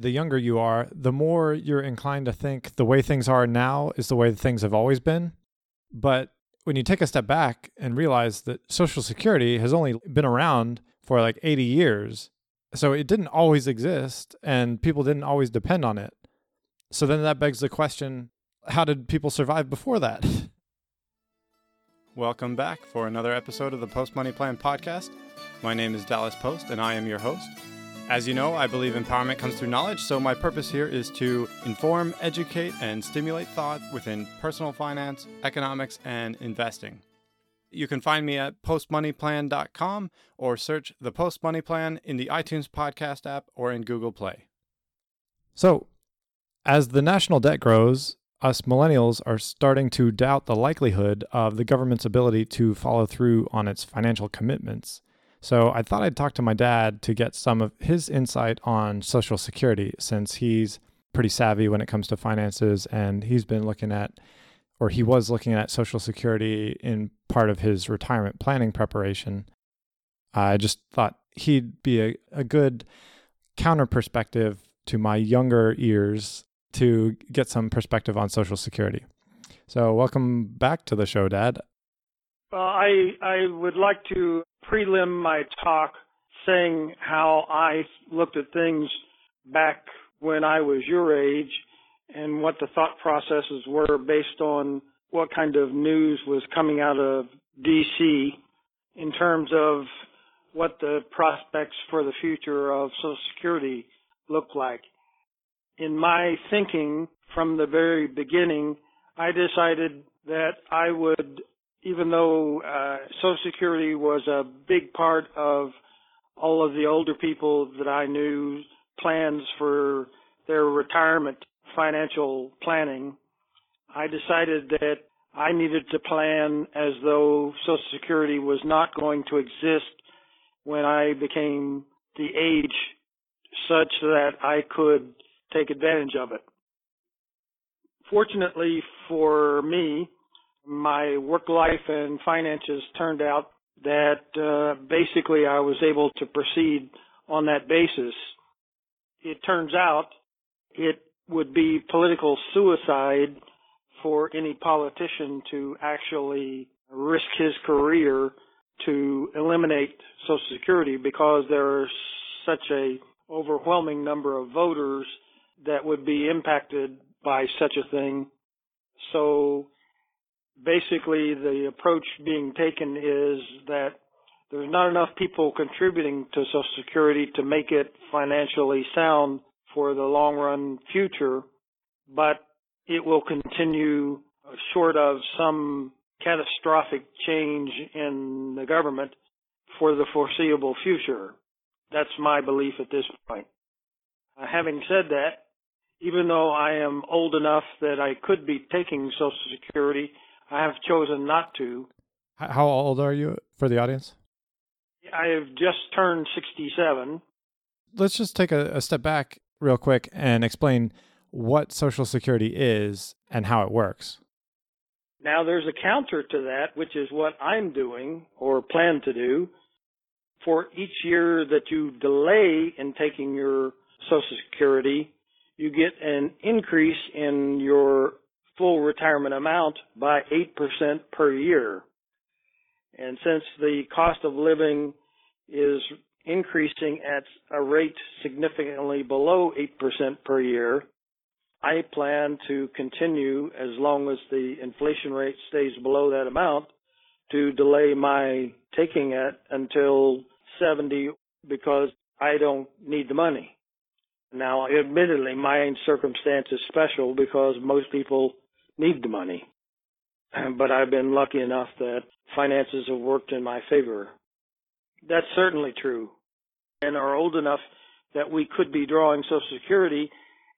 the younger you are, the more you're inclined to think the way things are now is the way things have always been. But when you take a step back and realize that Social Security has only been around for like 80 years, so it didn't always exist and people didn't always depend on it. So then that begs the question how did people survive before that? Welcome back for another episode of the Post Money Plan podcast. My name is Dallas Post and I am your host. As you know, I believe empowerment comes through knowledge, so my purpose here is to inform, educate, and stimulate thought within personal finance, economics, and investing. You can find me at postmoneyplan.com or search the Post Money Plan in the iTunes podcast app or in Google Play. So, as the national debt grows, us millennials are starting to doubt the likelihood of the government's ability to follow through on its financial commitments. So I thought I'd talk to my dad to get some of his insight on Social Security since he's pretty savvy when it comes to finances and he's been looking at or he was looking at Social Security in part of his retirement planning preparation. I just thought he'd be a, a good counter perspective to my younger ears to get some perspective on Social Security. So, welcome back to the show, Dad. Well, I I would like to prelim my talk saying how I looked at things back when I was your age and what the thought processes were based on what kind of news was coming out of DC in terms of what the prospects for the future of Social Security look like. In my thinking from the very beginning, I decided that I would even though uh, Social Security was a big part of all of the older people that I knew plans for their retirement financial planning, I decided that I needed to plan as though Social Security was not going to exist when I became the age such that I could take advantage of it. Fortunately for me, my work life and finances turned out that uh, basically I was able to proceed on that basis. It turns out it would be political suicide for any politician to actually risk his career to eliminate Social Security because there's such a overwhelming number of voters that would be impacted by such a thing. So basically the approach being taken is that there's not enough people contributing to Social Security to make it financially sound for the long run future, but it will continue short of some catastrophic change in the government for the foreseeable future. That's my belief at this point. Uh, having said that, even though I am old enough that I could be taking Social Security, I have chosen not to. How old are you for the audience? I have just turned 67. Let's just take a, a step back real quick and explain what Social Security is and how it works. Now, there's a counter to that, which is what I'm doing or plan to do. For each year that you delay in taking your Social Security, you get an increase in your full retirement amount by 8% per year. And since the cost of living is increasing at a rate significantly below 8% per year, I plan to continue as long as the inflation rate stays below that amount to delay my taking it until 70 because I don't need the money. Now, admittedly, my circumstance is special because most people need the money. But I've been lucky enough that finances have worked in my favor. That's certainly true. And are old enough that we could be drawing Social Security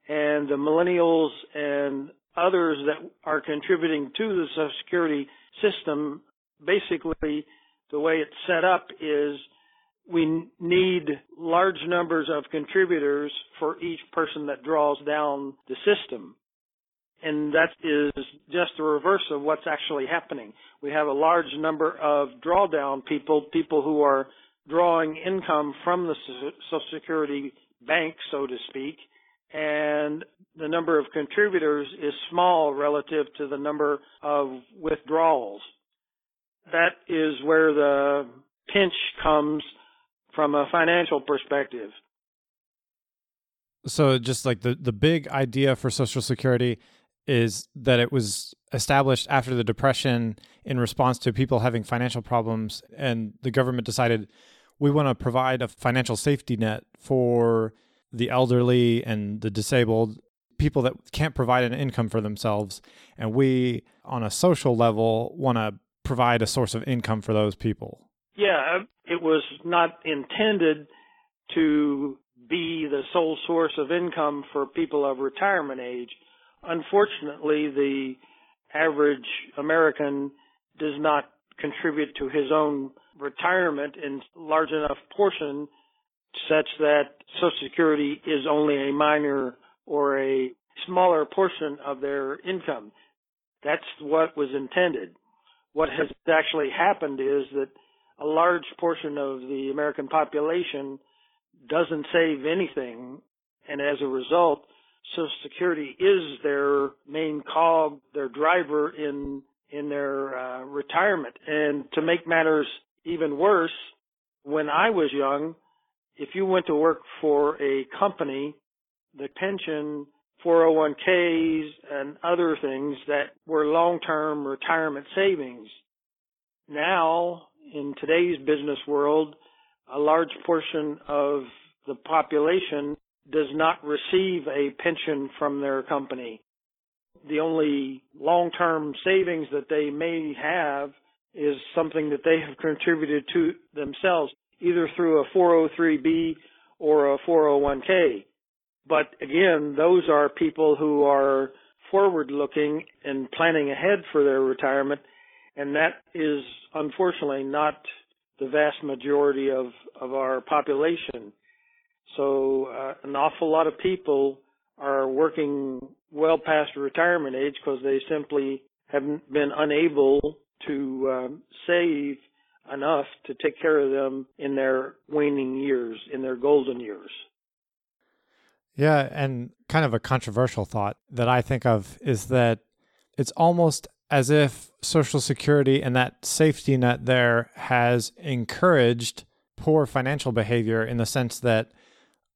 and the millennials and others that are contributing to the Social Security system, basically the way it's set up is we need large numbers of contributors for each person that draws down the system and that is just the reverse of what's actually happening. We have a large number of drawdown people, people who are drawing income from the Social Security bank, so to speak, and the number of contributors is small relative to the number of withdrawals. That is where the pinch comes from a financial perspective. So just like the the big idea for social security is that it was established after the depression in response to people having financial problems and the government decided we want to provide a financial safety net for the elderly and the disabled people that can't provide an income for themselves and we on a social level want to provide a source of income for those people yeah uh, it was not intended to be the sole source of income for people of retirement age. Unfortunately, the average American does not contribute to his own retirement in large enough portion such that Social Security is only a minor or a smaller portion of their income. That's what was intended. What has actually happened is that a large portion of the American population doesn't save anything, and as a result, Social Security is their main cog, their driver in in their uh, retirement. And to make matters even worse, when I was young, if you went to work for a company, the pension, 401ks, and other things that were long-term retirement savings. Now, in today's business world, a large portion of the population does not receive a pension from their company. The only long-term savings that they may have is something that they have contributed to themselves, either through a 403b or a 401k. But again, those are people who are forward looking and planning ahead for their retirement, and that is unfortunately not the vast majority of, of our population. So uh, an awful lot of people are working well past retirement age because they simply haven't been unable to um, save enough to take care of them in their waning years, in their golden years. Yeah, and kind of a controversial thought that I think of is that it's almost as if Social Security and that safety net there has encouraged poor financial behavior in the sense that,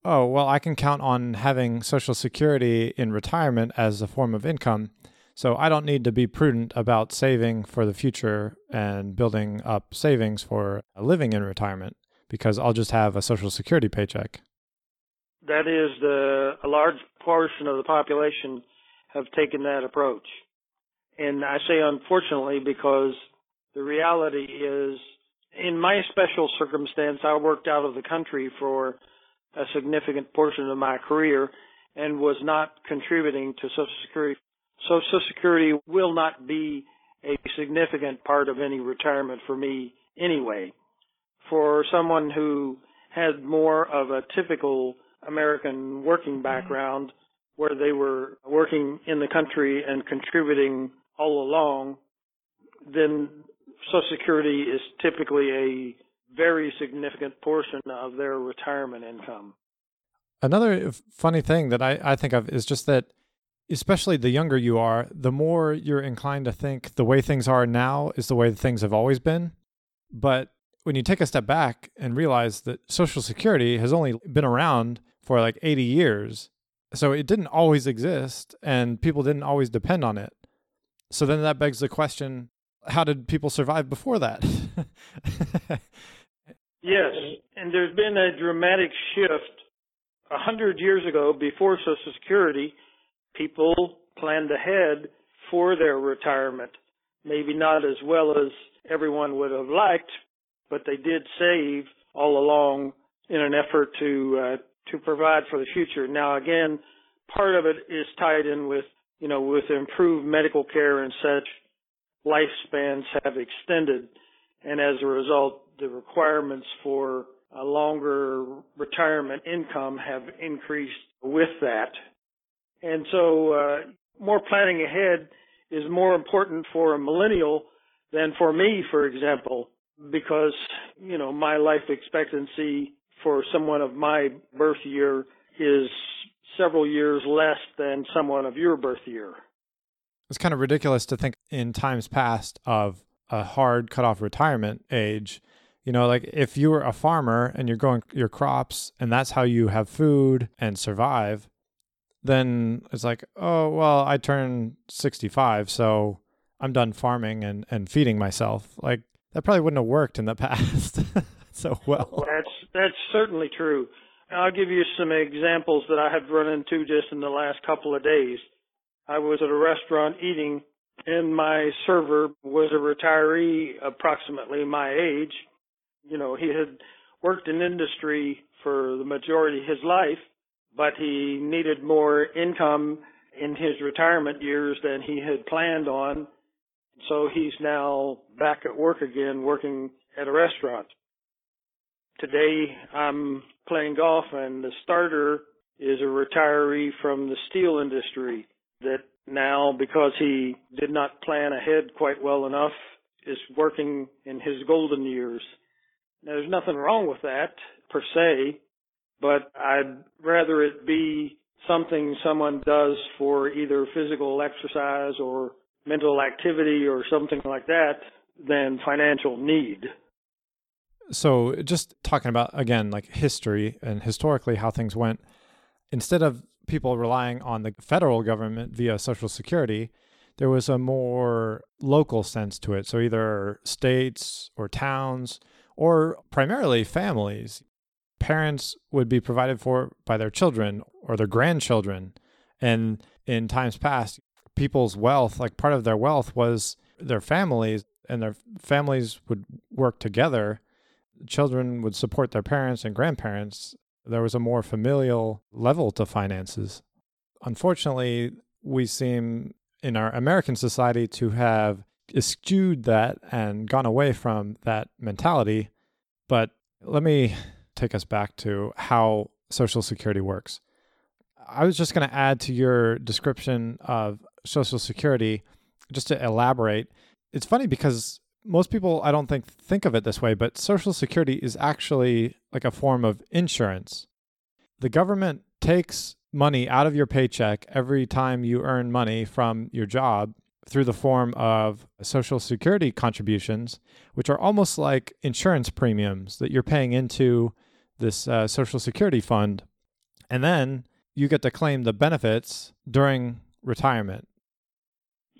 oh, well, I can count on having Social Security in retirement as a form of income. So I don't need to be prudent about saving for the future and building up savings for living in retirement because I'll just have a Social Security paycheck. That is the a large portion of the population have taken that approach. And I say unfortunately because the reality is, in my special circumstance, I worked out of the country for a significant portion of my career and was not contributing to Social Security. So Social Security will not be a significant part of any retirement for me anyway. For someone who had more of a typical American working mm-hmm. background where they were working in the country and contributing all along, then Social Security is typically a very significant portion of their retirement income. Another funny thing that I, I think of is just that, especially the younger you are, the more you're inclined to think the way things are now is the way things have always been. But when you take a step back and realize that Social Security has only been around for like 80 years, so it didn't always exist and people didn't always depend on it. So then that begs the question how did people survive before that? yes, and there's been a dramatic shift. A hundred years ago, before Social Security, people planned ahead for their retirement. Maybe not as well as everyone would have liked, but they did save all along in an effort to uh, to provide for the future. Now, again, part of it is tied in with you know, with improved medical care and such, lifespans have extended, and as a result, the requirements for a longer retirement income have increased with that. And so, uh, more planning ahead is more important for a millennial than for me, for example, because, you know, my life expectancy for someone of my birth year is several years less than someone of your birth year. It's kind of ridiculous to think in times past of a hard cutoff retirement age. You know, like if you were a farmer and you're growing your crops and that's how you have food and survive, then it's like, oh, well, I turn 65, so I'm done farming and, and feeding myself. Like that probably wouldn't have worked in the past so well. That's that's certainly true. I'll give you some examples that I have run into just in the last couple of days. I was at a restaurant eating and my server was a retiree approximately my age. You know, he had worked in industry for the majority of his life, but he needed more income in his retirement years than he had planned on. So he's now back at work again working at a restaurant. Today I'm playing golf and the starter is a retiree from the steel industry that now because he did not plan ahead quite well enough is working in his golden years. There's nothing wrong with that per se, but I'd rather it be something someone does for either physical exercise or mental activity or something like that than financial need. So, just talking about again, like history and historically how things went, instead of people relying on the federal government via Social Security, there was a more local sense to it. So either states or towns or primarily families. Parents would be provided for by their children or their grandchildren. And in times past, people's wealth, like part of their wealth was their families, and their families would work together. Children would support their parents and grandparents there was a more familial level to finances. Unfortunately, we seem in our American society to have eschewed that and gone away from that mentality. But let me take us back to how Social Security works. I was just going to add to your description of Social Security, just to elaborate. It's funny because most people I don't think think of it this way, but Social Security is actually like a form of insurance. The government takes money out of your paycheck every time you earn money from your job through the form of Social Security contributions, which are almost like insurance premiums that you're paying into this uh, Social Security fund. And then you get to claim the benefits during retirement.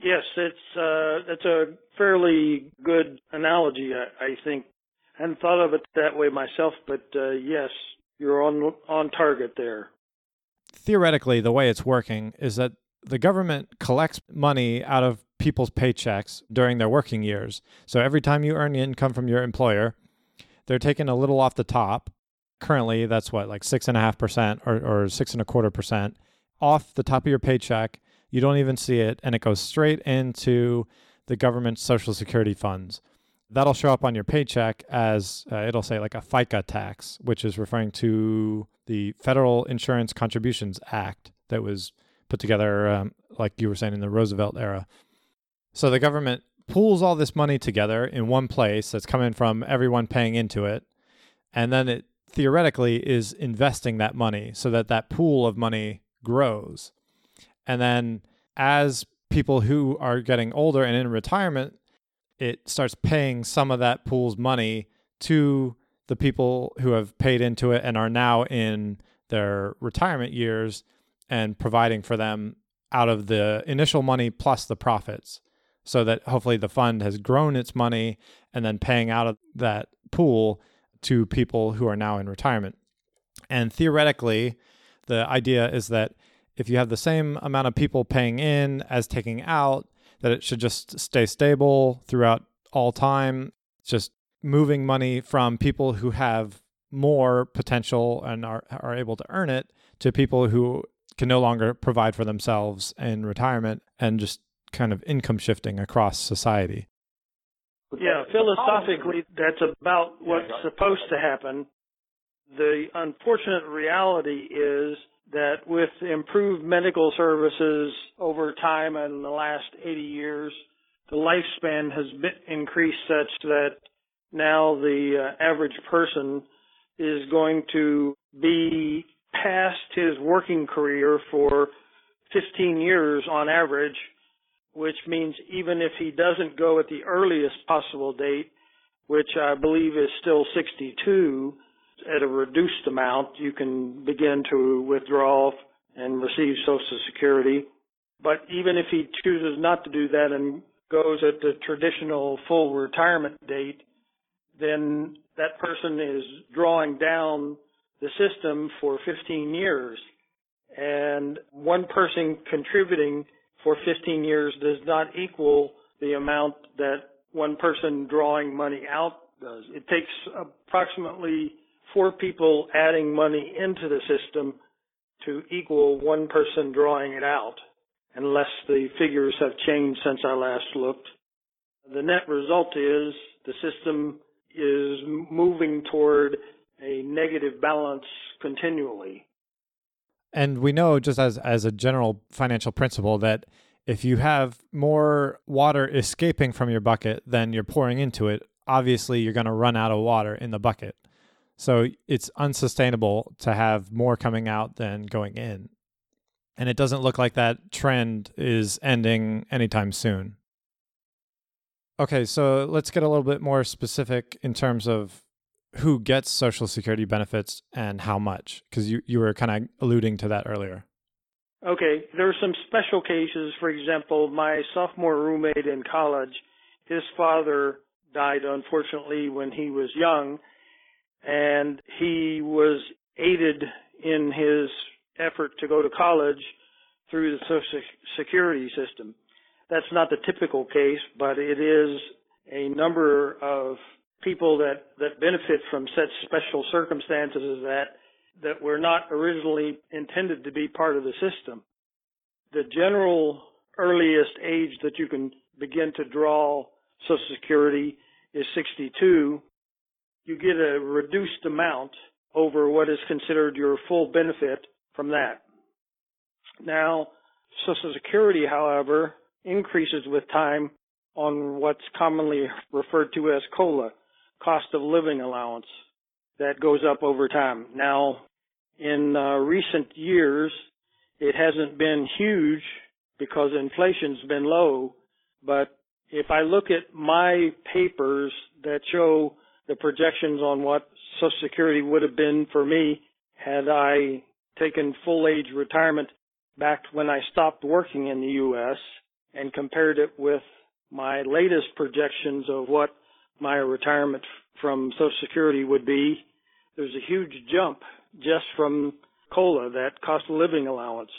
Yes, it's uh, it's a fairly good analogy, I, I think. I hadn't thought of it that way myself, but uh, yes, you're on on target there. Theoretically, the way it's working is that the government collects money out of people's paychecks during their working years. So every time you earn income from your employer, they're taking a little off the top. Currently, that's what like six and a half percent or six and a quarter percent off the top of your paycheck you don't even see it, and it goes straight into the government's social security funds. That'll show up on your paycheck as uh, it'll say like a FICA tax, which is referring to the Federal Insurance Contributions Act that was put together, um, like you were saying, in the Roosevelt era. So the government pools all this money together in one place that's coming from everyone paying into it. And then it theoretically is investing that money so that that pool of money grows. And then as people who are getting older and in retirement, it starts paying some of that pool's money to the people who have paid into it and are now in their retirement years and providing for them out of the initial money plus the profits so that hopefully the fund has grown its money and then paying out of that pool to people who are now in retirement. And theoretically, the idea is that if you have the same amount of people paying in as taking out, that it should just stay stable throughout all time. Just moving money from people who have more potential and are, are able to earn it to people who can no longer provide for themselves in retirement and just kind of income shifting across society. Yeah, philosophically, that's about what's supposed to happen. The unfortunate reality is that with improved medical services over time in the last 80 years, the lifespan has been increased such that now the uh, average person is going to be past his working career for 15 years on average, which means even if he doesn't go at the earliest possible date, which I believe is still 62, at a reduced amount, you can begin to withdraw and receive Social Security. But even if he chooses not to do that and goes at the traditional full retirement date, then that person is drawing down the system for 15 years. And one person contributing for 15 years does not equal the amount that one person drawing money out does. It takes approximately four people adding money into the system to equal one person drawing it out, unless the figures have changed since I last looked. The net result is the system is moving toward a negative balance continually. And we know just as as a general financial principle that if you have more water escaping from your bucket than you're pouring into it, obviously you're going to run out of water in the bucket. So it's unsustainable to have more coming out than going in. And it doesn't look like that trend is ending anytime soon. Okay, so let's get a little bit more specific in terms of who gets Social Security benefits and how much, because you, you were kind of alluding to that earlier. Okay, there are some special cases. For example, my sophomore roommate in college, his father died unfortunately when he was young, and he was aided in his effort to go to college through the Social Security system. That's not the typical case, but it is a number of people that, that benefit from such special circumstances as that that were not originally intended to be part of the system. The general earliest age that you can begin to draw Social Security is 62. You get a reduced amount over what is considered your full benefit from that. Now, Social Security, however, increases with time on what's commonly referred to as COLA, cost of living allowance, that goes up over time. Now, in uh, recent years, it hasn't been huge because inflation's been low, but if I look at my papers that show the projections on what Social Security would have been for me had I taken full age retirement back when I stopped working in the U.S., and compared it with my latest projections of what my retirement from Social Security would be, there's a huge jump just from COLA, that cost of living allowance.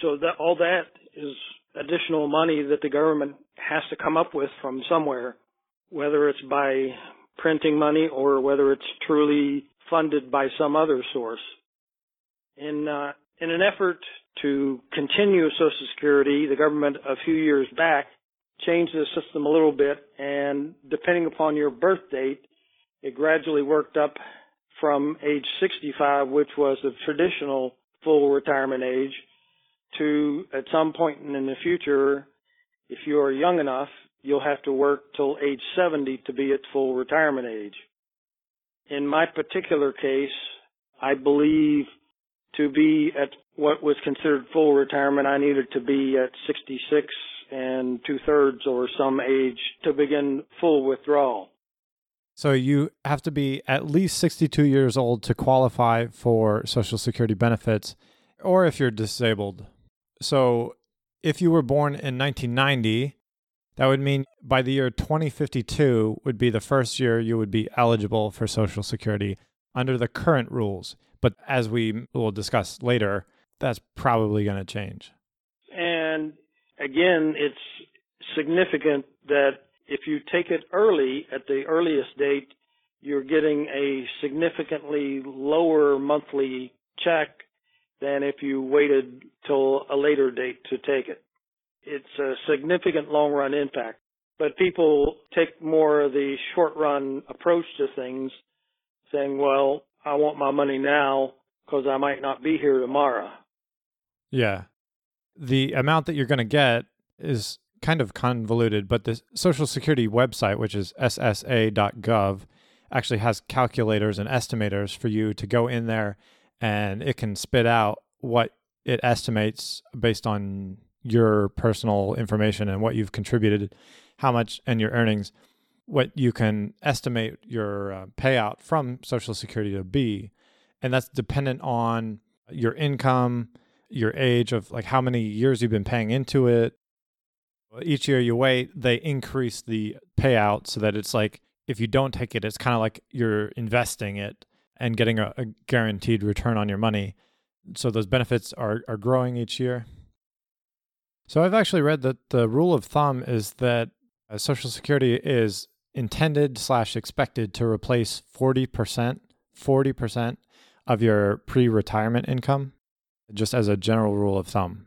So that all that is additional money that the government has to come up with from somewhere, whether it's by printing money or whether it's truly funded by some other source. In uh, in an effort to continue Social Security, the government a few years back changed the system a little bit, and depending upon your birth date, it gradually worked up from age 65, which was the traditional full retirement age, to at some point in the future, if you are young enough, you'll have to work till age 70 to be at full retirement age. In my particular case, I believe to be at what was considered full retirement, I needed to be at 66 and two thirds or some age to begin full withdrawal. So you have to be at least 62 years old to qualify for Social Security benefits, or if you're disabled. So if you were born in 1990, that would mean by the year 2052 would be the first year you would be eligible for Social Security under the current rules. But as we will discuss later, that's probably going to change. Again, it's significant that if you take it early at the earliest date, you're getting a significantly lower monthly check than if you waited till a later date to take it. It's a significant long run impact, but people take more of the short run approach to things saying, well, I want my money now because I might not be here tomorrow. Yeah. The amount that you're going to get is kind of convoluted, but the Social Security website, which is ssa.gov, actually has calculators and estimators for you to go in there and it can spit out what it estimates based on your personal information and what you've contributed, how much, and your earnings, what you can estimate your uh, payout from Social Security to be. And that's dependent on your income, your age of like how many years you've been paying into it. Each year you wait, they increase the payout so that it's like if you don't take it, it's kind of like you're investing it and getting a, a guaranteed return on your money. So those benefits are, are growing each year. So I've actually read that the rule of thumb is that uh, Social Security is intended slash expected to replace 40%, 40% of your pre-retirement income, just as a general rule of thumb.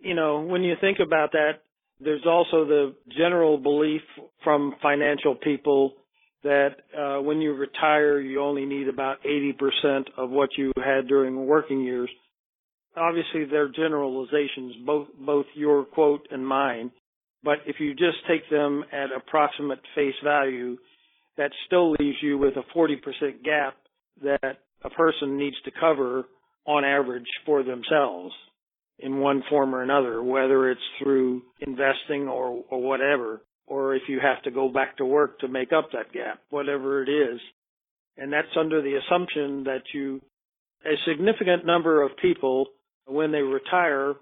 You know, when you think about that, there's also the general belief from financial people that uh, when you retire, you only need about 80% of what you had during working years. Obviously, they're generalizations, both both your quote and mine. But if you just take them at approximate face value, that still leaves you with a 40% gap that a person needs to cover on average for themselves in one form or another, whether it's through investing or, or whatever, or if you have to go back to work to make up that gap, whatever it is. And that's under the assumption that you, a significant number of people, when they retire,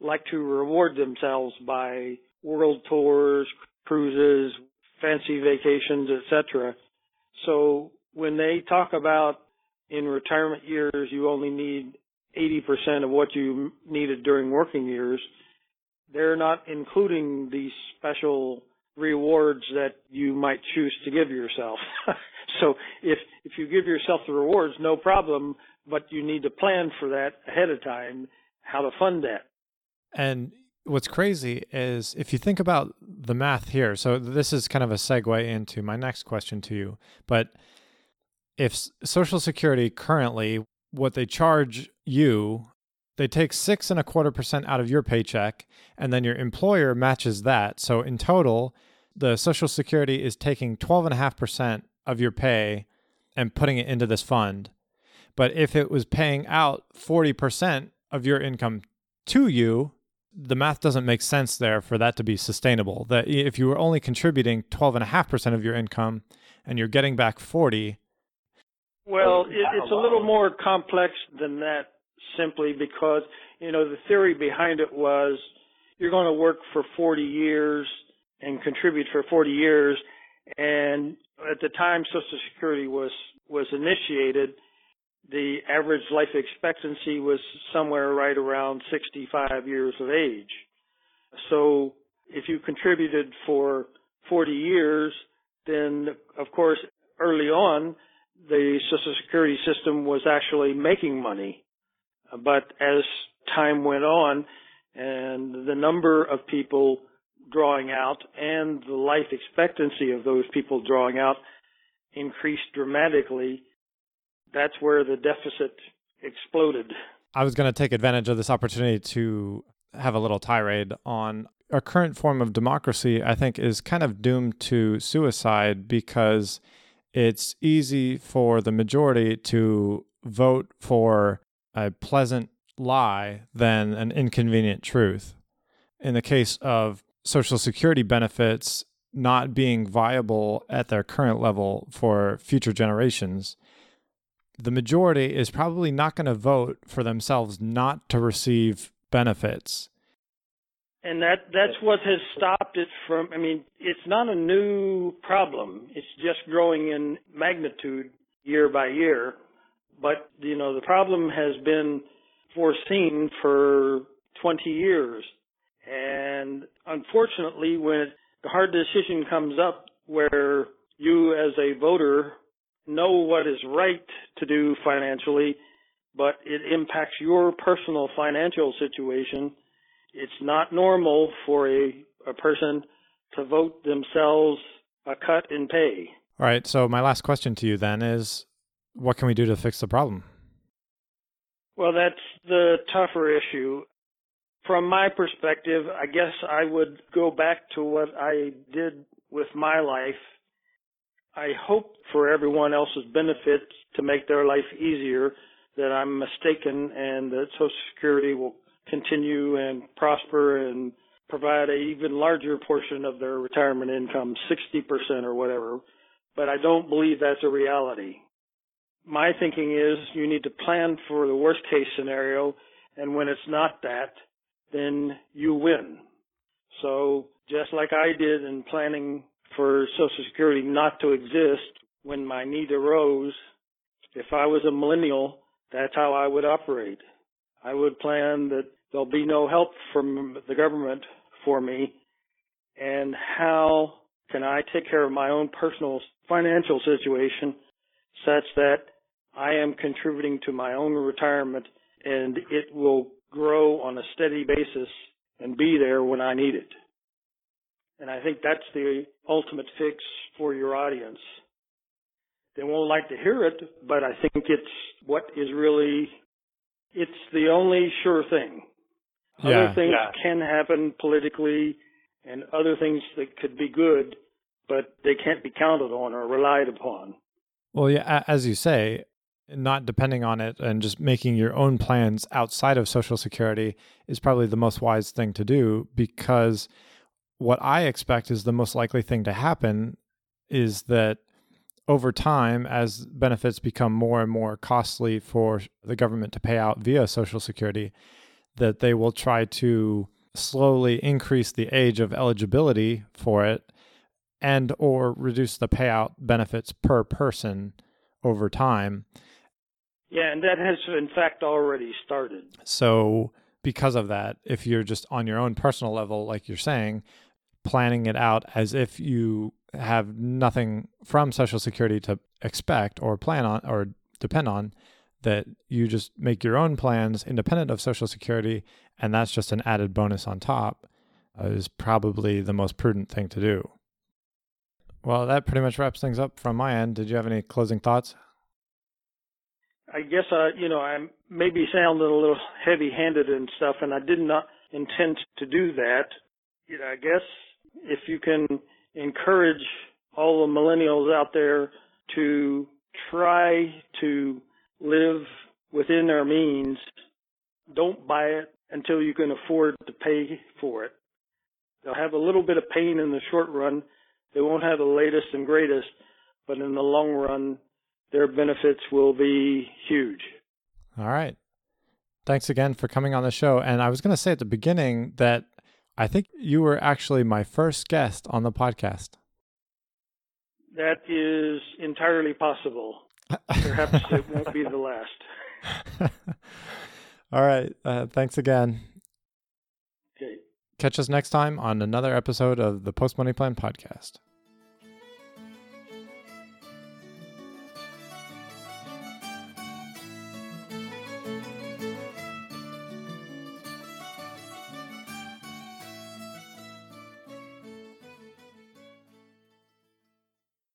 like to reward themselves by world tours, cruises, fancy vacations, etc. So when they talk about in retirement years you only need 80% of what you needed during working years, they're not including these special rewards that you might choose to give yourself. so if if you give yourself the rewards, no problem, but you need to plan for that ahead of time, how to fund that. And what's crazy is if you think about the math here. So this is kind of a segue into my next question to you, but if Social Security currently what they charge you, they take six and a quarter percent out of your paycheck, and then your employer matches that. So in total, the Social Security is taking twelve and a half percent of your pay and putting it into this fund. But if it was paying out forty percent of your income to you, the math doesn't make sense there for that to be sustainable. That if you were only contributing twelve and a half percent of your income and you're getting back forty, well, it, it's a little more complex than that simply because, you know, the theory behind it was you're going to work for 40 years and contribute for 40 years. And at the time Social Security was, was initiated, the average life expectancy was somewhere right around 65 years of age. So if you contributed for 40 years, then of course early on the Social Security system was actually making money. But as time went on and the number of people drawing out and the life expectancy of those people drawing out increased dramatically, that's where the deficit exploded. I was going to take advantage of this opportunity to have a little tirade on our current form of democracy, I think, is kind of doomed to suicide because it's easy for the majority to vote for a pleasant lie than an inconvenient truth. In the case of Social Security benefits not being viable at their current level for future generations, the majority is probably not going to vote for themselves not to receive benefits and that that's what has stopped it from i mean it's not a new problem. It's just growing in magnitude year by year. But you know the problem has been foreseen for 20 years. And unfortunately when the hard decision comes up where you as a voter know what is right to do financially but it impacts your personal financial situation it's not normal for a, a person to vote themselves a cut in pay. All right. So my last question to you then is, what can we do to fix the problem? Well, that's the tougher issue. From my perspective, I guess I would go back to what I did with my life. I hope for everyone else's benefit to make their life easier that I'm mistaken and that Social Security will continue and prosper and provide a even larger portion of their retirement income, 60% or whatever. But I don't believe that's a reality. My thinking is you need to plan for the worst case scenario and when it's not that, then you win. So just like I did in planning for Social Security not to exist when my need arose, if I was a millennial, that's how I would operate. I would plan that there'll be no help from the government for me and how can I take care of my own personal financial situation such that I am contributing to my own retirement and it will grow on a steady basis and be there when I need it. And I think that's the ultimate fix for your audience. They won't like to hear it, but I think it's what is really, it's the only sure thing. Yeah, other things yeah. can happen politically and other things that could be good, but they can't be counted on or relied upon. Well, yeah, as you say, not depending on it and just making your own plans outside of Social Security is probably the most wise thing to do because what I expect is the most likely thing to happen is that over time, as benefits become more and more costly for the government to pay out via Social Security, that they will try to slowly increase the age of eligibility for it and or reduce the payout benefits per person over time yeah, and that has in fact already started. So, because of that, if you're just on your own personal level, like you're saying, planning it out as if you have nothing from Social Security to expect or plan on or depend on, that you just make your own plans independent of Social Security, and that's just an added bonus on top, uh, is probably the most prudent thing to do. Well, that pretty much wraps things up from my end. Did you have any closing thoughts? I guess I, you know, I maybe sounded a little heavy-handed and stuff, and I did not intend to do that. You know, I guess if you can encourage all the millennials out there to try to live within their means, don't buy it until you can afford to pay for it. They'll have a little bit of pain in the short run. They won't have the latest and greatest, but in the long run, their benefits will be huge. All right. Thanks again for coming on the show. And I was going to say at the beginning that I think you were actually my first guest on the podcast. That is entirely possible. Perhaps it won't be the last. All right. Uh, thanks again. Okay. Catch us next time on another episode of the Post Money Plan podcast.